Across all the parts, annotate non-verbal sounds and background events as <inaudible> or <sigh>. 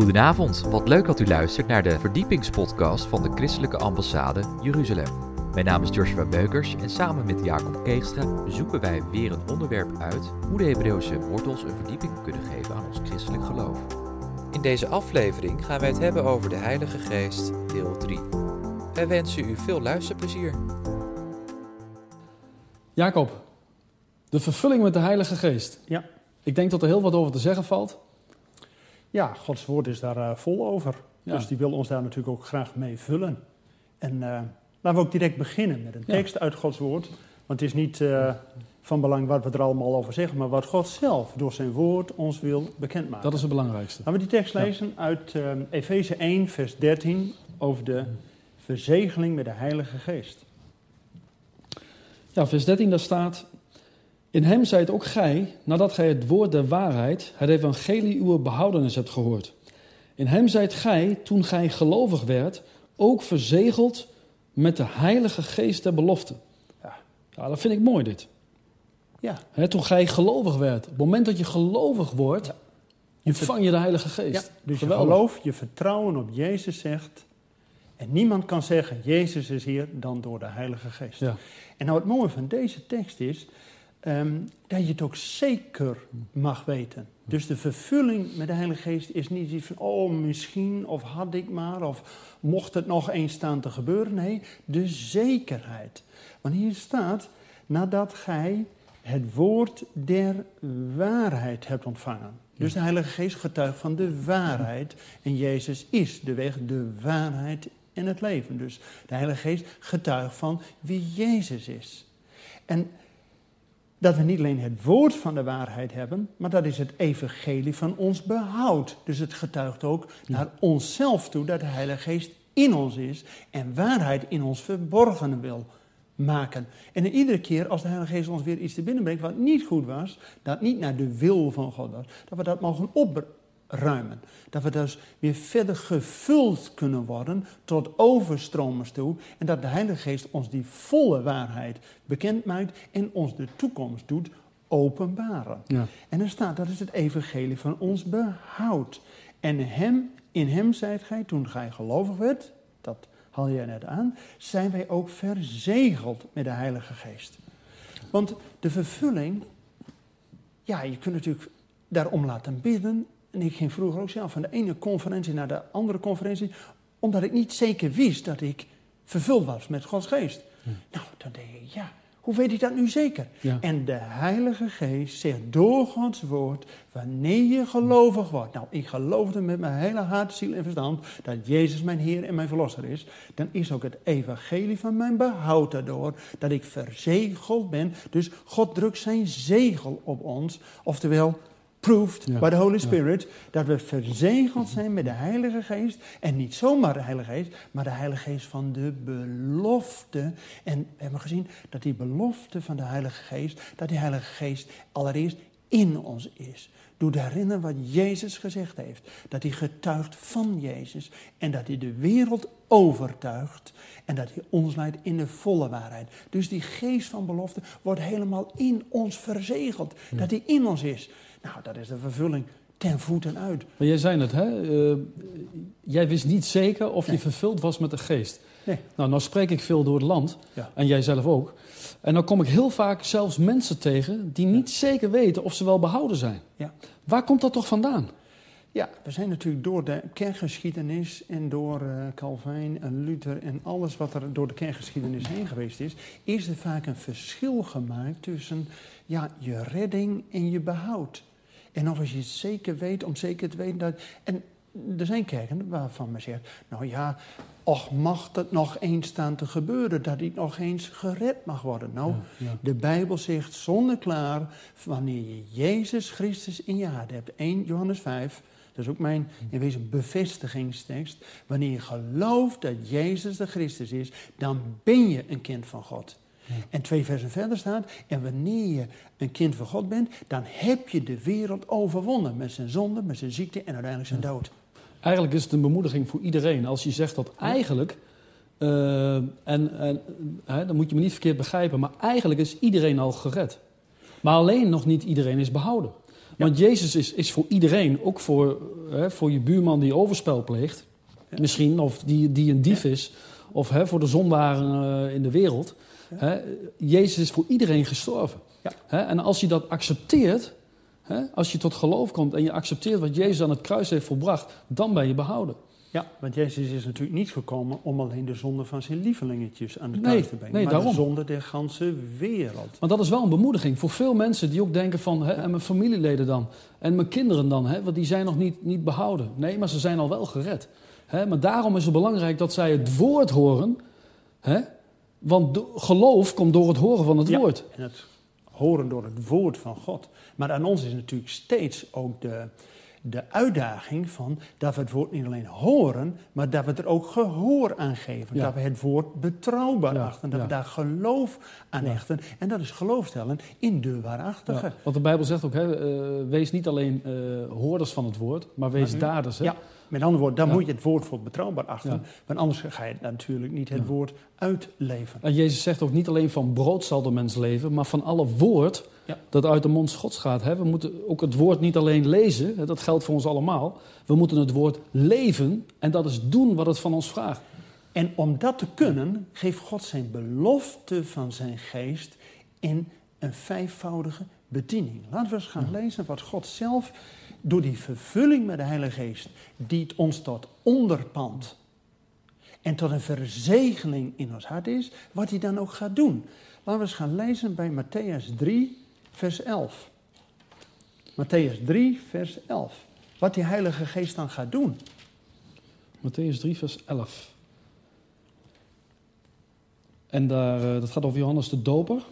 Goedenavond, wat leuk dat u luistert naar de verdiepingspodcast van de Christelijke Ambassade Jeruzalem. Mijn naam is Joshua Beukers en samen met Jacob Keegstra zoeken wij weer een onderwerp uit hoe de Hebreeuwse wortels een verdieping kunnen geven aan ons christelijk geloof. In deze aflevering gaan wij het hebben over de Heilige Geest, deel 3. Wij wensen u veel luisterplezier. Jacob, de vervulling met de Heilige Geest. Ja. Ik denk dat er heel wat over te zeggen valt. Ja, Gods woord is daar eh, vol over. Ja. Dus die wil ons daar natuurlijk ook graag mee vullen. En eh, laten we ook direct beginnen met een Ja. tekst uit Gods woord. Want het is niet eh, van belang wat we er allemaal over zeggen, maar wat God zelf door zijn woord ons wil bekendmaken. Dat is het belangrijkste. Laten we die tekst Ja. lezen uit Efeze 1, vers 13, over de verzegeling met de Heilige Geest. Ja, vers 13 daar staat... In hem zijt ook gij, nadat gij het woord der waarheid, het evangelie uw behoudenis hebt gehoord. In hem zijt gij, toen gij gelovig werd, ook verzegeld met de heilige geest der belofte. Ja. Ja, dat vind ik mooi dit. Ja, toen gij gelovig werd. Op het moment dat je gelovig wordt, Ja. ontvang je de heilige ja geest. dus je geloof, je vertrouwen op Jezus zegt. En niemand kan zeggen, Jezus is hier dan door de Heilige Geest. Ja. En nou het mooie van deze tekst is ehm, dat je het ook zeker mag weten. Dus de vervulling met de Heilige Geest is niet iets van, oh misschien, of had ik maar, of mocht het nog eens staan te gebeuren. Nee, de zekerheid. Want hier staat, nadat gij het woord der waarheid hebt ontvangen. Dus de Heilige Geest getuigt van de waarheid. En Jezus is de weg, de waarheid en het leven. Dus de Heilige Geest getuigt van wie Jezus is. En dat we niet alleen het woord van de waarheid hebben, maar dat is het evangelie van ons behoud. Dus het getuigt ook naar onszelf toe dat de Heilige Geest in ons is en waarheid in ons verborgen wil maken. En iedere keer als de Heilige Geest ons weer iets te binnen brengt wat niet goed was, dat niet naar de wil van God was, dat we dat mogen opruimen. Dat we dus weer verder gevuld kunnen worden tot overstromers toe. En dat de Heilige Geest ons die volle waarheid bekend maakt en ons de toekomst doet openbaren. Ja. En er staat, dat is het evangelie van ons behoud. En hem, in hem zijt gij, toen gij gelovig werd, dat haal jij net aan, zijn wij ook verzegeld met de Heilige Geest. Want de vervulling, ja, je kunt natuurlijk daarom laten bidden. En ik ging vroeger ook zelf van de ene conferentie naar de andere conferentie, omdat ik niet zeker wist dat ik vervuld was met Gods Geest. Nou, dan denk ik, ja, hoe weet ik dat nu zeker? Ja. En de Heilige Geest zegt door Gods woord, wanneer je gelovig wordt. Nou, ik geloofde met mijn hele hart, ziel en verstand dat Jezus mijn Heer en mijn Verlosser is. Dan is ook het evangelie van mijn behoud daardoor dat ik verzegeld ben. Dus God drukt zijn zegel op ons, oftewel proved Ja. by the Holy Ja. Spirit, dat we verzegeld zijn met de Heilige Geest. En niet zomaar de Heilige Geest, maar de Heilige Geest van de belofte. En we hebben gezien dat die belofte van de Heilige Geest, dat die Heilige Geest allereerst in ons is. Doe herinneren wat Jezus gezegd heeft. Dat hij getuigt van Jezus. En dat hij de wereld overtuigt. En dat hij ons leidt in de volle waarheid. Dus die geest van belofte wordt helemaal in ons verzegeld. Dat hij in ons is. Nou, dat is de vervulling ten voeten uit. Maar jij zei het, hè? Eh, jij wist niet zeker of je vervuld was met de geest. Nee. Nou, nou spreek ik veel door het land. Ja. En jij zelf ook. En dan kom ik heel vaak zelfs mensen tegen die niet zeker weten of ze wel behouden zijn. Ja. Waar komt dat toch vandaan? Ja, we zijn natuurlijk door de kerkgeschiedenis en door eh, Calvijn en Luther en alles wat er door de kerkgeschiedenis heen geweest is, is er vaak een verschil gemaakt tussen ja, je redding en je behoud. En of als je het zeker weet, om zeker te weten dat. En er zijn kerken waarvan men zegt, nou ja, och mag het nog eens staan te gebeuren, dat ik nog eens gered mag worden. Nou, Ja, ja. de Bijbel zegt zonder klaar, wanneer je Jezus Christus in je hart hebt, 1 Johannes 5, dat is ook mijn in wezen bevestigingstekst. Wanneer je gelooft dat Jezus de Christus is, dan ben je een kind van God. En twee versen verder staat, en wanneer je een kind van God bent, dan heb je de wereld overwonnen met zijn zonde, met zijn ziekte en uiteindelijk zijn dood. Eigenlijk is het een bemoediging voor iedereen als je zegt dat eigenlijk, eh, en, en hè, dan moet je me niet verkeerd begrijpen, maar eigenlijk is iedereen al gered. Maar alleen nog niet iedereen is behouden. Want Jezus is, is voor iedereen, ook voor hè, voor je buurman die overspel pleegt. Misschien, of die, die een dief is. Of hè, voor de zondaren eh, in de wereld. Hè, Jezus is voor iedereen gestorven. Ja. Hè, en als je dat accepteert, hè, als je tot geloof komt en je accepteert wat Jezus aan het kruis heeft volbracht, dan ben je behouden. Ja, want Jezus is natuurlijk niet gekomen om alleen de zonde van zijn lievelingetjes aan de Nee, kruis te brengen. nee, maar daarom. de zonde der ganse wereld. Maar dat is wel een bemoediging voor veel mensen die ook denken van, hè, en mijn familieleden dan, en mijn kinderen dan, hè, want die zijn nog niet, niet behouden. Nee, maar ze zijn al wel gered. Hè, maar daarom is het belangrijk dat zij het woord horen, hè, want geloof komt door het horen van het Ja, woord. En het horen door het woord van God. Maar aan ons is natuurlijk steeds ook de, de uitdaging van dat we het woord niet alleen horen, maar dat we er ook gehoor aan geven. Ja. Dat we het woord betrouwbaar Ja, achten. Dat ja. we daar geloof aan hechten. En dat is geloof stellen in de waarachtige. Want de Bijbel zegt ook, hè, eh, wees niet alleen eh, hoorders van het woord, maar wees u- daders. Hè? Met andere woorden, dan Ja. moet je het woord voor betrouwbaar achten. Ja. Want anders ga je natuurlijk niet het woord uitleven. En Jezus zegt ook niet alleen van brood zal de mens leven, maar van alle woord dat uit de mond Gods gaat. Hè? We moeten ook het woord niet alleen lezen, hè, dat geldt voor ons allemaal. We moeten het woord leven en dat is doen wat het van ons vraagt. En om dat te kunnen, geeft God zijn belofte van zijn geest in een vijfvoudige bediening. Laten we eens gaan lezen wat God zelf door die vervulling met de Heilige Geest, die het ons tot onderpand en tot een verzegeling in ons hart is, wat hij dan ook gaat doen. Laten we eens gaan lezen bij Matthäus 3, vers 11. Matthäus 3, vers 11. Wat die Heilige Geest dan gaat doen. Matthäus 3, vers 11. En daar, eh, dat gaat over Johannes de Doper.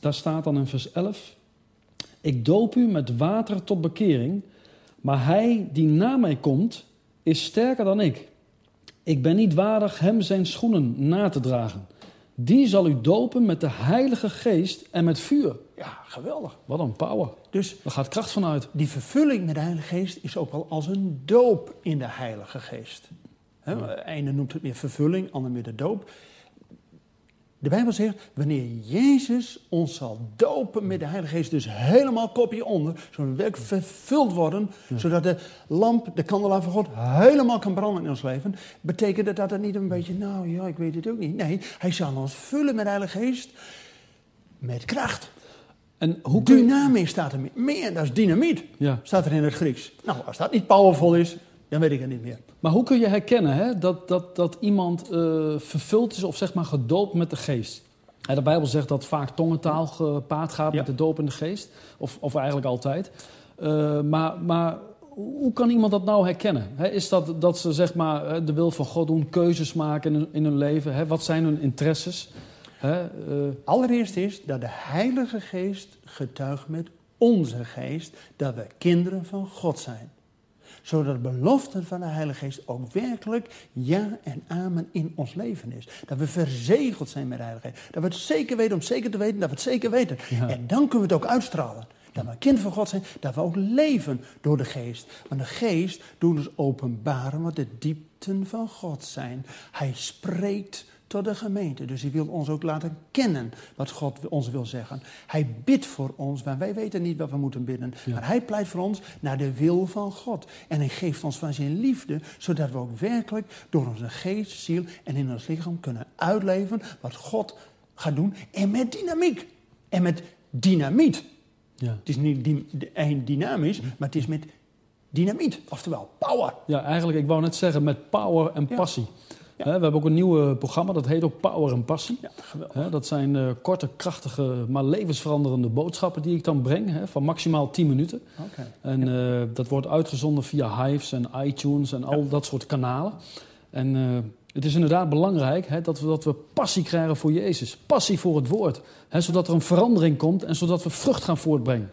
Daar staat dan in vers 11: Ik doop u met water tot bekering, maar hij die na mij komt, is sterker dan ik. Ik ben niet waardig hem zijn schoenen na te dragen. Die zal u dopen met de Heilige Geest en met vuur. Ja, geweldig. Wat een power. Dus Daar gaat kracht van uit. Die vervulling met de Heilige Geest is ook wel als een doop in de Heilige Geest. Hè, Ene noemt het meer vervulling, ander meer de doop. De Bijbel zegt, wanneer Jezus ons zal dopen met de Heilige Geest, dus helemaal kopje onder, zodat we werkelijk vervuld worden, zodat de lamp, de kandelaar van God, helemaal kan branden in ons leven, betekent dat dat dan niet een beetje, nou ja, ik weet het ook niet. Nee, hij zal ons vullen met de Heilige Geest, met kracht. En hoe. Dynamisch staat er meer. Meer, dat is dynamiet. Ja. Staat er in het Grieks. Nou, als dat niet powerful is, dan weet ik het niet meer. Maar hoe kun je herkennen hè, dat, dat, dat iemand eh, vervuld is of zeg maar gedoopt met de geest? Hè, de Bijbel zegt dat vaak tongentaal gepaard gaat Ja. met de doop in de geest. Of, of eigenlijk altijd. Eh, maar, maar hoe kan iemand dat nou herkennen? Hè, is dat dat ze zeg maar, eh, de wil van God doen, keuzes maken in, hun- in hun leven? Hè? Wat zijn hun interesses? Hè, Allereerst is dat de Heilige Geest getuigt met onze geest dat we kinderen van God zijn. Zodat de belofte van de Heilige Geest ook werkelijk ja en amen in ons leven is. Dat we verzegeld zijn met de Heilige Geest. Dat we het zeker weten om zeker te weten dat we het zeker weten. Ja. En dan kunnen we het ook uitstralen. Dat we een kind van God zijn, dat we ook leven door de geest. Want de geest doet ons openbaren wat de diepten van God zijn. Hij spreekt tot de gemeente. Dus hij wil ons ook laten kennen wat God ons wil zeggen. Hij bidt voor ons, maar wij weten niet wat we moeten bidden. Ja. Maar hij pleit voor ons naar de wil van God. En hij geeft ons van zijn liefde, zodat we ook werkelijk door onze geest, ziel en in ons lichaam kunnen uitleven wat God gaat doen. En met dynamiek. En met dynamiet. ja. Het is niet dynamisch, maar het is met dynamiet. Oftewel power. Ja, eigenlijk, ik wou net zeggen, met power en Ja. passie. Ja. We hebben ook een nieuw programma, dat heet ook Power en Passie. Ja, geweldig. Dat zijn eh, korte, krachtige, maar levensveranderende boodschappen die ik dan breng, van maximaal 10 minuten. Oké. En eh, dat wordt uitgezonden via Hives en iTunes en al dat soort kanalen. En eh, het is inderdaad belangrijk hè, dat, we, dat we passie krijgen voor Jezus. Passie voor het woord. Hè, zodat er een verandering komt en zodat we vrucht gaan voortbrengen.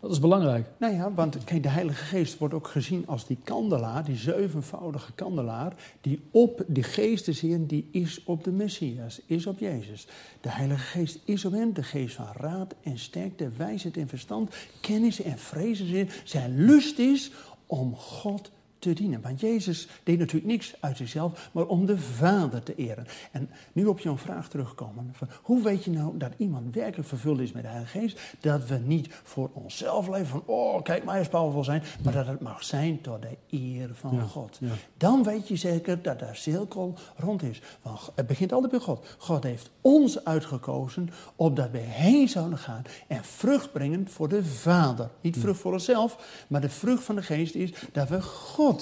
Dat is belangrijk. Nou ja, want kijk, de Heilige Geest wordt ook gezien als die kandelaar, die zevenvoudige kandelaar, die op de geestesheer, die is op de Messias, is op Jezus. De Heilige Geest is op hem, de geest van raad en sterkte, wijsheid en verstand, kennis en vrezen. Zijn lust is om God te dienen. Want Jezus deed natuurlijk niks uit zichzelf, maar om de Vader te eren. En nu op jouw vraag terugkomen. Van hoe weet je nou dat iemand werkelijk vervuld is met de Heilige Geest? Dat we niet voor onszelf leven van, oh kijk maar eens powerful zijn. Maar dat het mag zijn tot de eer van Ja, God. ja. Dan weet je zeker dat de cirkel rond is. Want het begint altijd bij God. God heeft ons uitgekozen opdat we heen zouden gaan en vrucht brengen voor de Vader. Niet vrucht voor onszelf, maar de vrucht van de geest is dat we God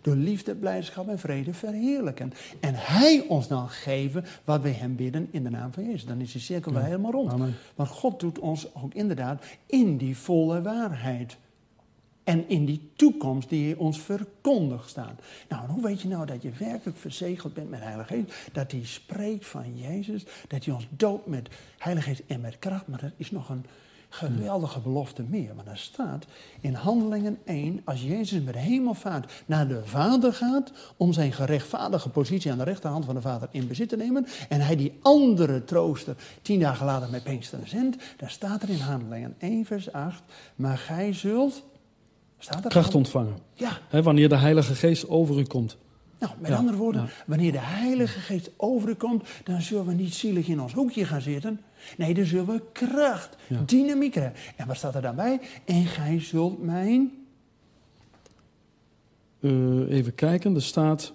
door liefde, blijdschap en vrede verheerlijken. En Hij ons dan geven wat we Hem bidden in de naam van Jezus. Dan is die cirkel weer helemaal rond. Amen. Want God doet ons ook inderdaad in die volle waarheid. En in die toekomst die hij ons verkondigt staan. Nou, en hoe weet je nou dat je werkelijk verzegeld bent met Heilige Geest? Dat hij spreekt van Jezus, dat hij ons doopt met Heilige Geest en met kracht. Maar dat is nog een geweldige belofte meer. Want er staat in Handelingen 1, als Jezus met hemelvaart naar de Vader gaat... om zijn gerechtvaardige positie aan de rechterhand van de Vader in bezit te nemen... en hij die andere trooster tien dagen later met Pinksteren zendt... dan staat er in Handelingen 1 vers 8, maar gij zult... Staat er Kracht ontvangen. Ja, wanneer de Heilige Geest over u komt. Nou, met Ja, andere woorden, ja. wanneer de Heilige Geest over u komt, dan zullen we niet zielig in ons hoekje gaan zitten. Nee, dan zullen we kracht, Ja. dynamiek hebben. En wat staat er dan bij? En gij zult mijn. Eh, even kijken, er staat...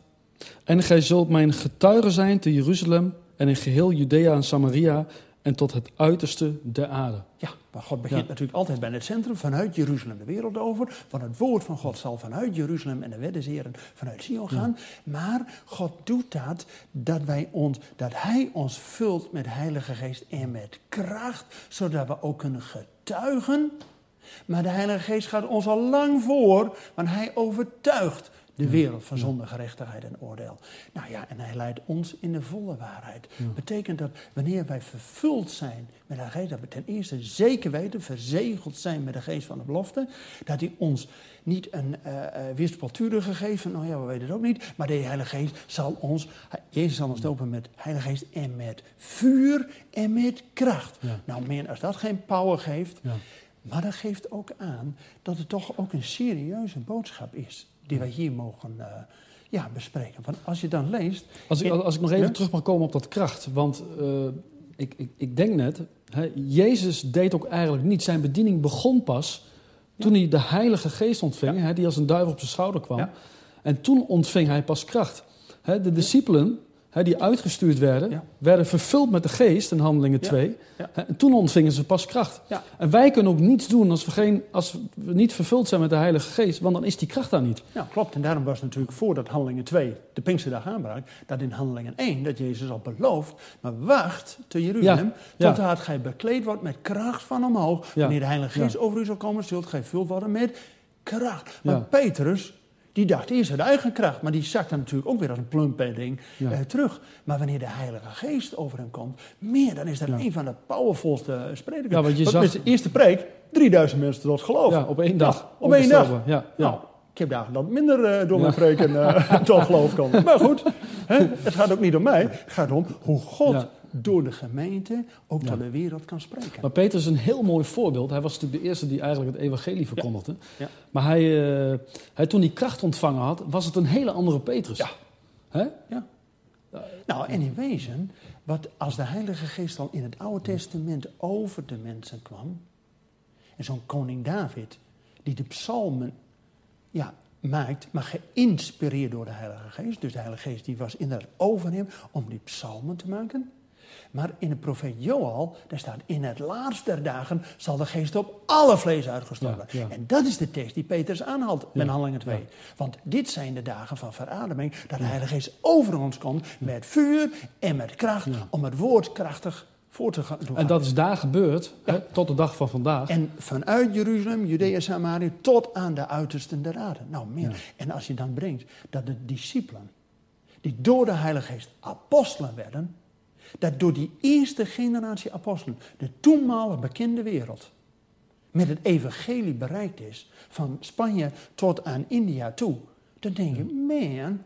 En gij zult mijn getuige zijn te Jeruzalem en in geheel Judea en Samaria en tot het uiterste der aarde. Ja, maar God begint Ja. natuurlijk altijd bij het centrum, vanuit Jeruzalem de wereld over. Want het woord van God zal vanuit Jeruzalem en de wet des Heren vanuit Sion gaan. Maar God doet dat, dat, wij ons, dat Hij ons vult met Heilige Geest en met kracht, zodat we ook kunnen getuigen. Maar de Heilige Geest gaat ons al lang voor, want Hij overtuigt de wereld van zonde, gerechtigheid en oordeel. Nou ja, en hij leidt ons in de volle waarheid. Betekent dat wanneer wij vervuld zijn met de geest, dat we ten eerste zeker weten, verzegeld zijn met de geest van de belofte, dat hij ons niet een uh, uh, van, nou ja, we weten het ook niet, maar de Heilige Geest zal ons, Jezus zal ons dopen met Heilige Geest en met vuur en met kracht. Ja. Nou, meer als dat geen power geeft, Ja. maar dat geeft ook aan dat het toch ook een serieuze boodschap is die wij hier mogen uh, ja, bespreken. Want als je dan leest. Als ik, als ik nog even terug mag komen op dat kracht. Want eh, ik, ik, ik denk net, hè, Jezus deed ook eigenlijk niet. Zijn bediening begon pas toen hij de Heilige Geest ontving, hè, die als een duivel op zijn schouder kwam. Ja. En toen ontving hij pas kracht. Hè, de discipelen hè, die uitgestuurd werden, Ja. werden vervuld met de Geest in Handelingen Ja. 2. Ja. Hè, En toen ontvingen ze pas kracht. En wij kunnen ook niets doen als we, geen, als we niet vervuld zijn met de Heilige Geest, want dan is die kracht daar niet. Ja, klopt. En daarom was natuurlijk voordat Handelingen 2 de Pinksterdag aanbrak, dat in Handelingen 1 dat Jezus al belooft, maar wacht te Jeruzalem, Ja, totdat gij bekleed wordt met kracht van omhoog. Wanneer de Heilige Geest over u zal komen, zult gij vul worden met kracht. Maar. Petrus, die dacht eerst uit eigen kracht, maar die zakte natuurlijk ook weer als een plumpedding Ja. eh, terug. Maar wanneer de Heilige Geest over hem komt, meer, dan is dat Ja. een van de powervolste sprekers. Ja, want je zag- met zijn eerste preek, 3000 mensen tot geloof. Ja, op één dag. Op één dag. Ja, ja. Nou, ik heb dagen dat minder eh, door mijn preken eh, <laughs> tot geloof komen. Maar goed, hè, het gaat ook niet om mij. Het gaat om hoe God. Door de gemeente ook Ja. tot de wereld kan spreken. Maar Peter is een heel mooi voorbeeld. Hij was natuurlijk de eerste die eigenlijk het evangelie verkondigde. Ja. Maar hij, eh, hij, toen hij kracht ontvangen had, was het een hele andere Petrus. Ja. Hè? Ja. Nou, en in wezen, wat als de Heilige Geest al in het Oude Testament over de mensen kwam, en zo'n koning David, die de psalmen ja, maakt, maar geïnspireerd door de Heilige Geest. Dus de Heilige Geest die was inderdaad over hem om die psalmen te maken. Maar in de profeet Joel, daar staat, in het laatste der dagen zal de geest op alle vlees uitgestort Ja, worden. ja. En dat is de tekst die Petrus aanhaalt met Ja, Handelingen 2. ja. Want dit zijn de dagen van verademing, dat de Heilige Geest over ons komt met vuur en met kracht, om het woord krachtig voor te gaan doen. En dat is daar gebeurd, hè, tot de dag van vandaag. En vanuit Jeruzalem, Judea, Samaria, tot aan de uitersten der aarde. Nou, meer. En als je dan brengt dat de discipelen, die door de Heilige Geest apostelen werden, dat door die eerste generatie apostelen, de toenmalig bekende wereld, met het evangelie bereikt is, van Spanje tot aan India toe, dan denk je, man,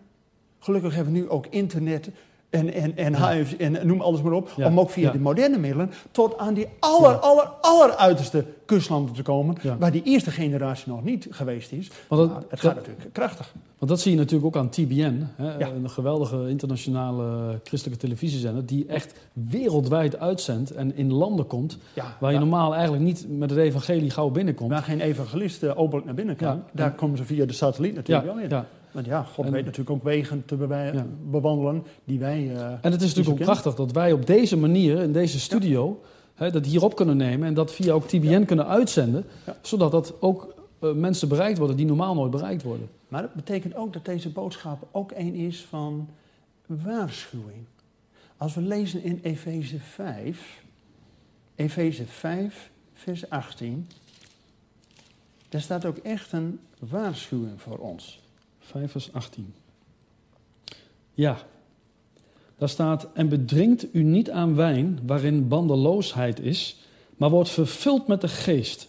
gelukkig hebben we nu ook internet, en, en, en Ja. HIV en noem alles maar op. Ja, Om ook via ja. de moderne middelen tot aan die aller, aller, aller uiterste kustlanden te komen. Waar die eerste generatie nog niet geweest is. Want dat- Maar het dat- gaat natuurlijk krachtig. Want dat zie je natuurlijk ook aan TBN, hè, een geweldige internationale christelijke televisiezender, die echt wereldwijd uitzendt en in landen komt waar je normaal eigenlijk niet met het evangelie gauw binnenkomt. Waar geen evangelist eh, openlijk naar binnen kan. Daar komen ze via de satelliet natuurlijk wel in. Want ja, God En- weet natuurlijk ook wegen te Ja. bewandelen die wij... eh, En het is natuurlijk ook prachtig dat wij op deze manier, in deze studio, hè, dat hierop kunnen nemen en dat via ook TBN kunnen uitzenden, zodat dat ook eh, mensen bereikt worden die normaal nooit bereikt worden. Maar dat betekent ook dat deze boodschap ook een is van waarschuwing. Als we lezen in Efeze 5, Efeze 5, vers 18, daar staat ook echt een waarschuwing voor ons. 5 vers 18. Ja, daar staat, en bedringt u niet aan wijn waarin bandeloosheid is, maar wordt vervuld met de geest.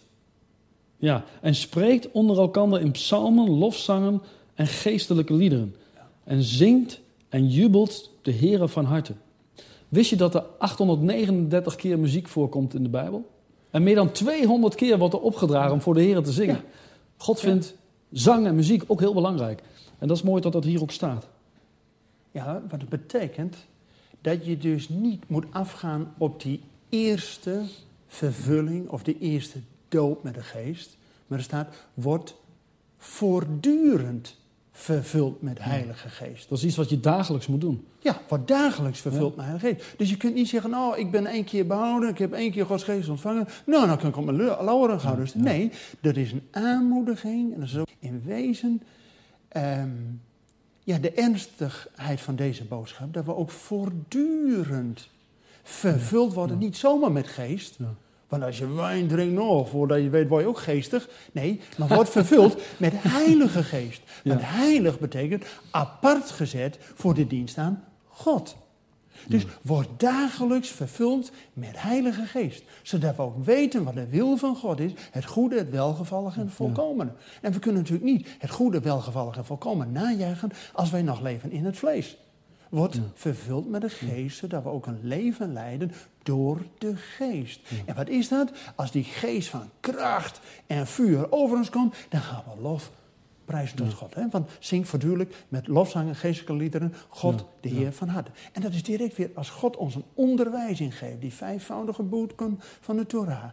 Ja, en spreekt onder elkander in psalmen, lofzangen en geestelijke liederen. En zingt en jubelt de Heere van harte. Wist je dat er 839 keer muziek voorkomt in de Bijbel? En meer dan 200 keer wordt er opgedragen om voor de Heere te zingen. God vindt zang en muziek ook heel belangrijk. En dat is mooi dat dat hier ook staat. Ja, wat het betekent dat je dus niet moet afgaan op die eerste vervulling of de eerste doop met de geest. Maar er staat, wordt voortdurend vervuld met heilige geest. Dat is iets wat je dagelijks moet doen. Ja, wordt dagelijks vervuld met heilige geest. Dus je kunt niet zeggen, nou, ik ben één keer behouden, ik heb één keer Gods geest ontvangen. Nou, dan kan ik op mijn lauweren gaan rusten. Nee, dat is een aanmoediging. En dat is ook in wezen ehm, ja, de ernstigheid van deze boodschap. Dat we ook voortdurend vervuld worden. Niet zomaar met geest. Want als je wijn drinkt, nou, voordat je weet, word je ook geestig. Nee, maar wordt <laughs> vervuld met heilige geest. Ja. Want heilig betekent apart gezet voor de dienst aan God. Dus word dagelijks vervuld met heilige geest. Zodat we ook weten wat de wil van God is. Het goede, het welgevallige en het volkomene. En we kunnen natuurlijk niet het goede, welgevallige en volkomen najagen als wij nog leven in het vlees. Word vervuld met de geest, zodat we ook een leven leiden door de geest. En wat is dat? Als die geest van kracht en vuur over ons komt, dan gaan we lof prijzen tot God. Hè? Want zing voortdurend met lofzangen, geestelijke liederen, God, de Heer van harte. En dat is direct weer als God ons een onderwijzing geeft, die vijfvoudige boeken van de Torah.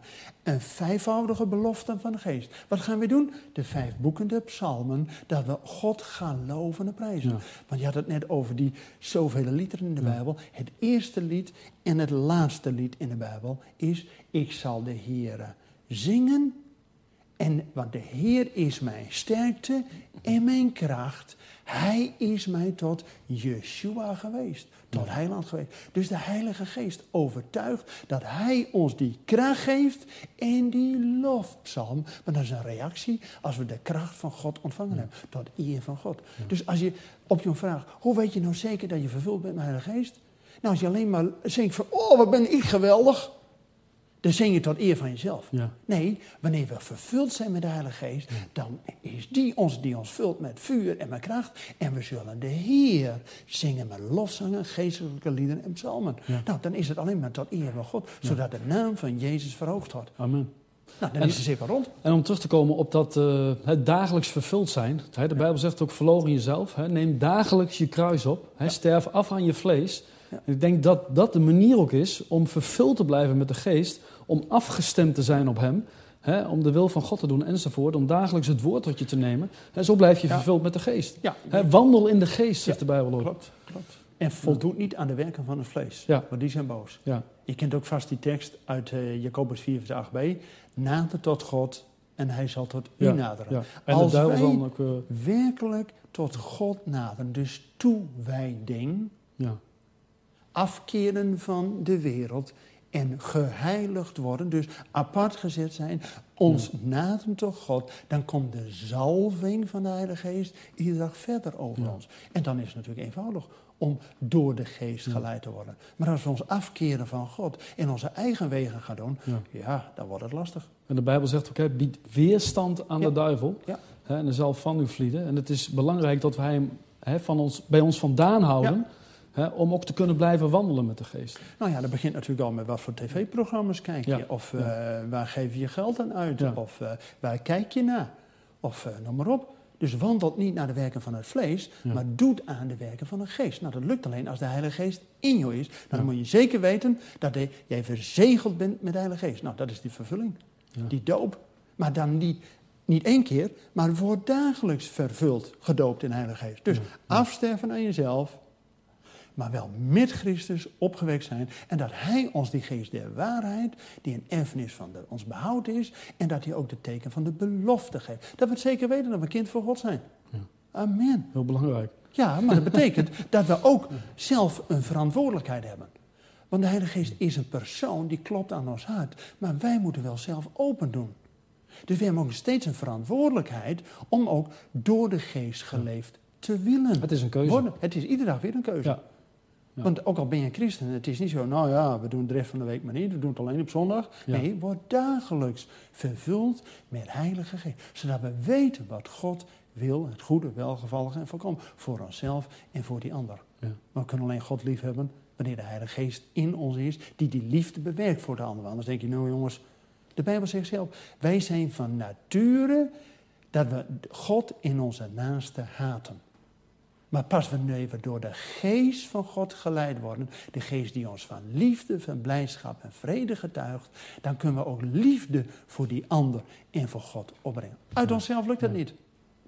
Een vijfvoudige belofte van de geest. Wat gaan we doen? De vijf boeken de psalmen, dat we God gaan loven en prijzen. Ja. Want je had het net over die zoveel liederen in de Bijbel. Het eerste lied en het laatste lied in de Bijbel is... Ik zal de Heere zingen en want de Heer is mijn sterkte en mijn kracht. Hij is mij tot Yeshua geweest, tot heiland geweest. Dus de Heilige Geest overtuigt dat Hij ons die kracht geeft en die lofpsalm. Maar dat is een reactie als we de kracht van God ontvangen hebben, tot eer van God. Dus als je op je vraagt, hoe weet je nou zeker dat je vervuld bent met de Heilige Geest? Nou, als je alleen maar zingt van, oh, wat ben ik geweldig. Dan zing je tot eer van jezelf. Ja. Nee, wanneer we vervuld zijn met de Heilige Geest, dan is die ons die ons vult met vuur en met kracht. En we zullen de Heer zingen met lofzangen, geestelijke liederen en psalmen. Ja. Nou, dan is het alleen maar tot eer van God, zodat de naam van Jezus verhoogd wordt. Amen. Nou, dan En- is de cirkel rond. En om terug te komen op dat eh, het dagelijks vervuld zijn. De Bijbel zegt ook verlogen jezelf. Hè, neem dagelijks je kruis op. Hè, sterf af aan je vlees. Ja. Ik denk dat dat de manier ook is om vervuld te blijven met de geest. Om afgestemd te zijn op hem. Hè, om de wil van God te doen enzovoort. Om dagelijks het woord tot je te nemen. En zo blijf je Ja. vervuld met de geest. Ja, Hè, wandel in de geest, zegt de Bijbel ook. klopt, klopt. En voldoet niet aan de werken van het vlees, Ja. want die zijn boos. Ja, Je kent ook vast die tekst uit eh, Jacobus 4, vers 8b. Nader tot God en hij zal tot u naderen. En Als de wij- ook... eh, Werkelijk tot God naderen, dus toewijding, ja. Afkeren van de wereld en geheiligd worden, dus apart gezet zijn, ons naderen tot God, dan komt de zalving van de Heilige Geest iedere dag verder over Ja. ons. En dan is het natuurlijk eenvoudig om door de Geest geleid te worden. Maar als we ons afkeren van God en onze eigen wegen gaan doen, Ja. ja, dan wordt het lastig. En de Bijbel zegt ook, bied weerstand aan Ja. de duivel. Ja. Hè, en hij zal van u vlieden. En het is belangrijk dat wij hem hè, van ons, bij ons vandaan houden. Hè, om ook te kunnen blijven wandelen met de geest. Nou ja, dat begint natuurlijk al met wat voor tv-programma's kijk je. Ja. Of eh, waar geef je je geld aan uit? Ja. Of eh, waar kijk je naar? Of eh, noem maar op. Dus wandelt niet naar de werken van het vlees, Ja. maar doet aan de werken van de geest. Nou, dat lukt alleen als de Heilige Geest in jou is. Dan moet je zeker weten dat jij verzegeld bent met de Heilige Geest. Nou, dat is die vervulling, die doop. Maar dan niet, niet één keer, maar wordt dagelijks vervuld, gedoopt in de Heilige Geest. Dus afsterven aan jezelf, maar wel met Christus opgewekt zijn. En dat Hij ons die geest der waarheid, die een erfenis van de, ons behoud is, en dat Hij ook de teken van de belofte geeft. Dat we het zeker weten dat we kind voor God zijn. Ja. Amen. Heel belangrijk. Ja, maar dat <laughs> betekent dat we ook zelf een verantwoordelijkheid hebben. Want de Heilige Geest is een persoon die klopt aan ons hart. Maar wij moeten wel zelf open doen. Dus we hebben ook steeds een verantwoordelijkheid om ook door de Geest geleefd te willen Het is een keuze. worden. Het is iedere dag weer een keuze. Ja. Ja. Want ook al ben je christen, het is niet zo, nou ja, we doen de rest van de week maar niet, we doen het alleen op zondag. Ja. Nee, word dagelijks vervuld met heilige geest. Zodat we weten wat God wil, het goede, welgevallige en volkomen. Voor onszelf en voor die ander. Ja. Maar we kunnen alleen God lief hebben wanneer de heilige geest in ons is, die die liefde bewerkt voor de ander. Anders denk je, nou jongens, de Bijbel zegt zelf, wij zijn van nature dat we God in onze naaste haten. Maar pas wanneer we door de geest van God geleid worden, de geest die ons van liefde, van blijdschap en vrede getuigt, dan kunnen we ook liefde voor die ander en voor God opbrengen. Uit onszelf lukt dat niet.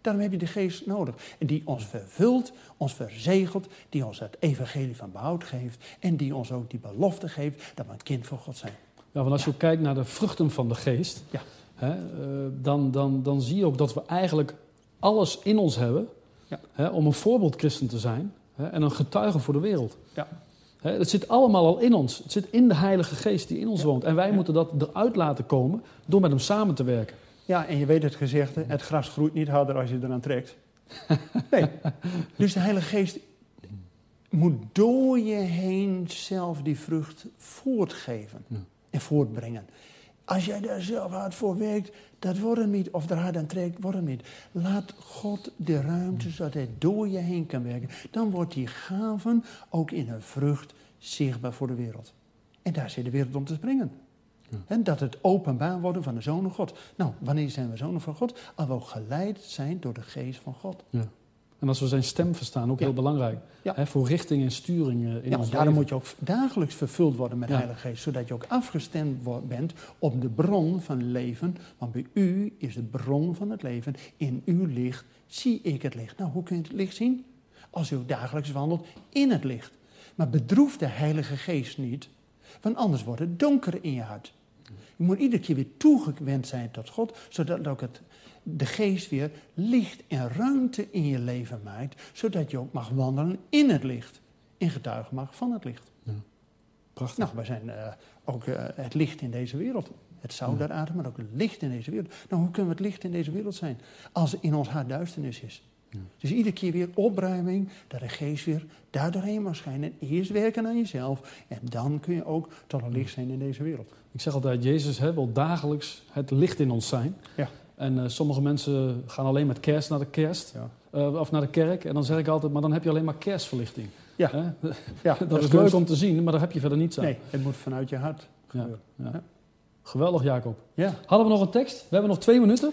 Daarom heb je de geest nodig. En die ons vervult, ons verzegelt, die ons het evangelie van behoud geeft en die ons ook die belofte geeft dat we een kind van God zijn. Ja, want als je kijkt naar de vruchten van de geest, Ja. hè, eh, dan, dan, dan zie je ook dat we eigenlijk alles in ons hebben Ja. hè, om een voorbeeldchristen te zijn hè, en een getuige voor de wereld. Ja. Hè, het zit allemaal al in ons. Het zit in de Heilige Geest die in ons Ja. woont. En wij Ja. moeten dat eruit laten komen door met hem samen te werken. Ja, en je weet het gezegde, het gras groeit niet harder als je eraan trekt. <laughs> Nee. Dus de Heilige Geest moet door je heen zelf die vrucht voortgeven Ja. en voortbrengen. Als jij daar zelf hard voor werkt, dat wordt het niet. Of er hard aan trekt, wordt het niet. Laat God de ruimte zodat hij door je heen kan werken. Dan wordt die gaven ook in een vrucht zichtbaar voor de wereld. En daar zit de wereld om te springen. En dat het openbaar worden van de Zoon van God. Nou, wanneer zijn we zonen van God? Als we ook geleid zijn door de geest van God. Ja. En als we zijn stem verstaan, ook Ja. heel belangrijk. Ja. Hè, voor richting en sturing eh, in Ja, ons daarom leven. moet je ook dagelijks vervuld worden met de. Heilige Geest. Zodat je ook afgestemd bent op de bron van leven. Want bij u is de bron van het leven. In uw licht zie ik het licht. Nou, hoe kun je het licht zien? Als u ook dagelijks wandelt in het licht. Maar bedroef de Heilige Geest niet. Want anders wordt het donker in je hart. Je moet iedere keer weer toegewend zijn tot God. Zodat ook het, de geest weer licht en ruimte in je leven maakt. Zodat je ook mag wandelen in het licht. En getuigen mag van het licht. Prachtig. Nou, wij zijn eh, ook eh, het licht in deze wereld. Het zout der aarde, maar ook het licht in deze wereld. Nou, hoe kunnen we het licht in deze wereld zijn? Als in ons hart duisternis is. Dus iedere keer weer opruiming, dat de geest weer daar doorheen mag schijnen. En eerst werken aan jezelf. En dan kun je ook tot een licht zijn in deze wereld. Ik zeg altijd, Jezus hè, wil dagelijks het licht in ons zijn. Ja. En eh, sommige mensen gaan alleen met kerst naar de kerst. Ja. eh, of naar de kerk. En dan zeg ik altijd, maar dan heb je alleen maar kerstverlichting. Ja. Hè? Ja, <laughs> Dat, is leuk om te zien, maar daar heb je verder niets aan. Nee, het moet vanuit je hart gebeuren. Ja. Ja. Geweldig, Jacob. Ja. Hadden we nog een tekst? We hebben nog twee minuten.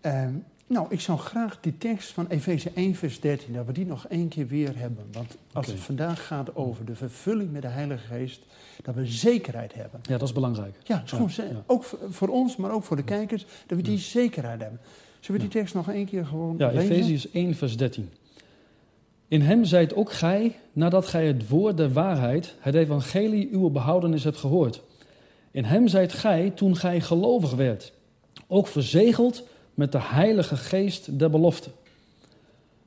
Ehm, nou, ik zou graag die tekst van Efeze 1, vers 13, dat we die nog één keer weer hebben. Want als het vandaag gaat over de vervulling met de Heilige Geest, dat we zekerheid hebben. Ja, dat is belangrijk. Ja, is Ja, gewoon ja. ook voor, ons, maar ook voor de kijkers, dat we die zekerheid hebben. Zullen we die tekst nog één keer gewoon Ja, lezen? Efeziërs 1, vers 13. In hem zijt ook gij, nadat gij het woord der waarheid, het evangelie uw behoudenis hebt gehoord. In hem zijt gij, toen gij gelovig werd, ook verzegeld met de heilige geest der belofte.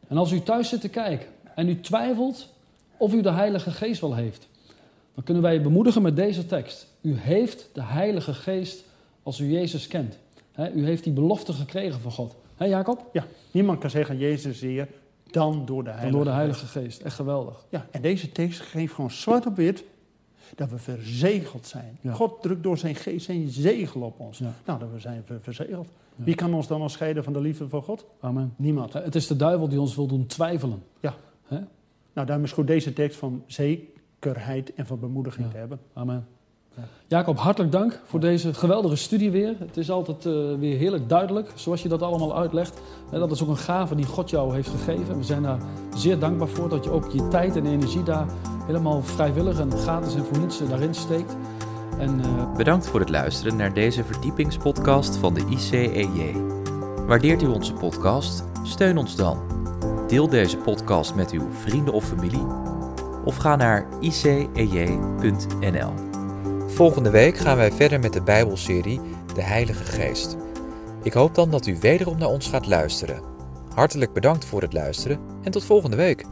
En als u thuis zit te kijken en u twijfelt of u de heilige geest wel heeft, dan kunnen wij je bemoedigen met deze tekst. U heeft de heilige geest als u Jezus kent. U heeft die belofte gekregen van God. Hé Jacob? Ja, niemand kan zeggen Jezus zeer dan door de Heilige door de Geest. Heilige Geest. Echt geweldig. Ja, en deze tekst geeft gewoon zwart op wit dat we verzegeld zijn. Ja. God drukt door zijn geest zijn zegel op ons. Ja. Nou, dat we zijn ver- verzegeld. Ja. Wie kan ons dan nog scheiden van de liefde van God? Amen. Niemand. Het is de duivel die ons wil doen twijfelen. Ja. Nou, daarom is goed deze tekst van zekerheid en van bemoediging te hebben. Amen. Ja. Jacob, hartelijk dank voor deze geweldige studie weer. Het is altijd eh, weer heerlijk duidelijk, zoals je dat allemaal uitlegt. En dat is ook een gave die God jou heeft gegeven. We zijn daar zeer dankbaar voor dat je ook je tijd en energie daar helemaal vrijwillig en gratis en voor niets daarin steekt. En eh, Bedankt voor het luisteren naar deze verdiepingspodcast van de ICEJ. Waardeert u onze podcast? Steun ons dan. Deel deze podcast met uw vrienden of familie. Of ga naar icej.nl. Volgende week gaan wij verder met de Bijbelserie De Heilige Geest. Ik hoop dan dat u wederom naar ons gaat luisteren. Hartelijk bedankt voor het luisteren en tot volgende week.